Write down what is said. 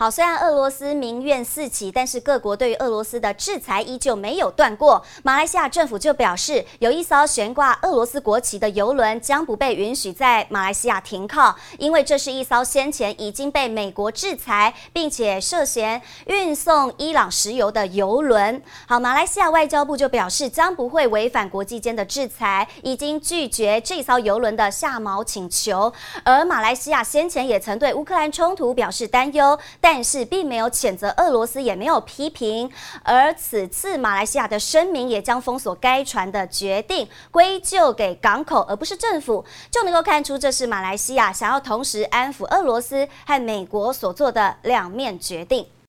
好，虽然俄罗斯民怨四起，但是各国对于俄罗斯的制裁依旧没有断过。马来西亚政府就表示，有一艘悬挂俄罗斯国旗的游轮将不被允许在马来西亚停靠，因为这是一艘先前已经被美国制裁，并且涉嫌运送伊朗石油的游轮。好，马来西亚外交部就表示，将不会违反国际间的制裁，已经拒绝这艘游轮的下锚请求。而马来西亚先前也曾对乌克兰冲突表示担忧。但是并没有谴责俄罗斯，也没有批评，而此次马来西亚的声明也将封锁该船的决定归咎给港口，而不是政府，就能够看出这是马来西亚想要同时安抚俄罗斯和美国所做的两面决定。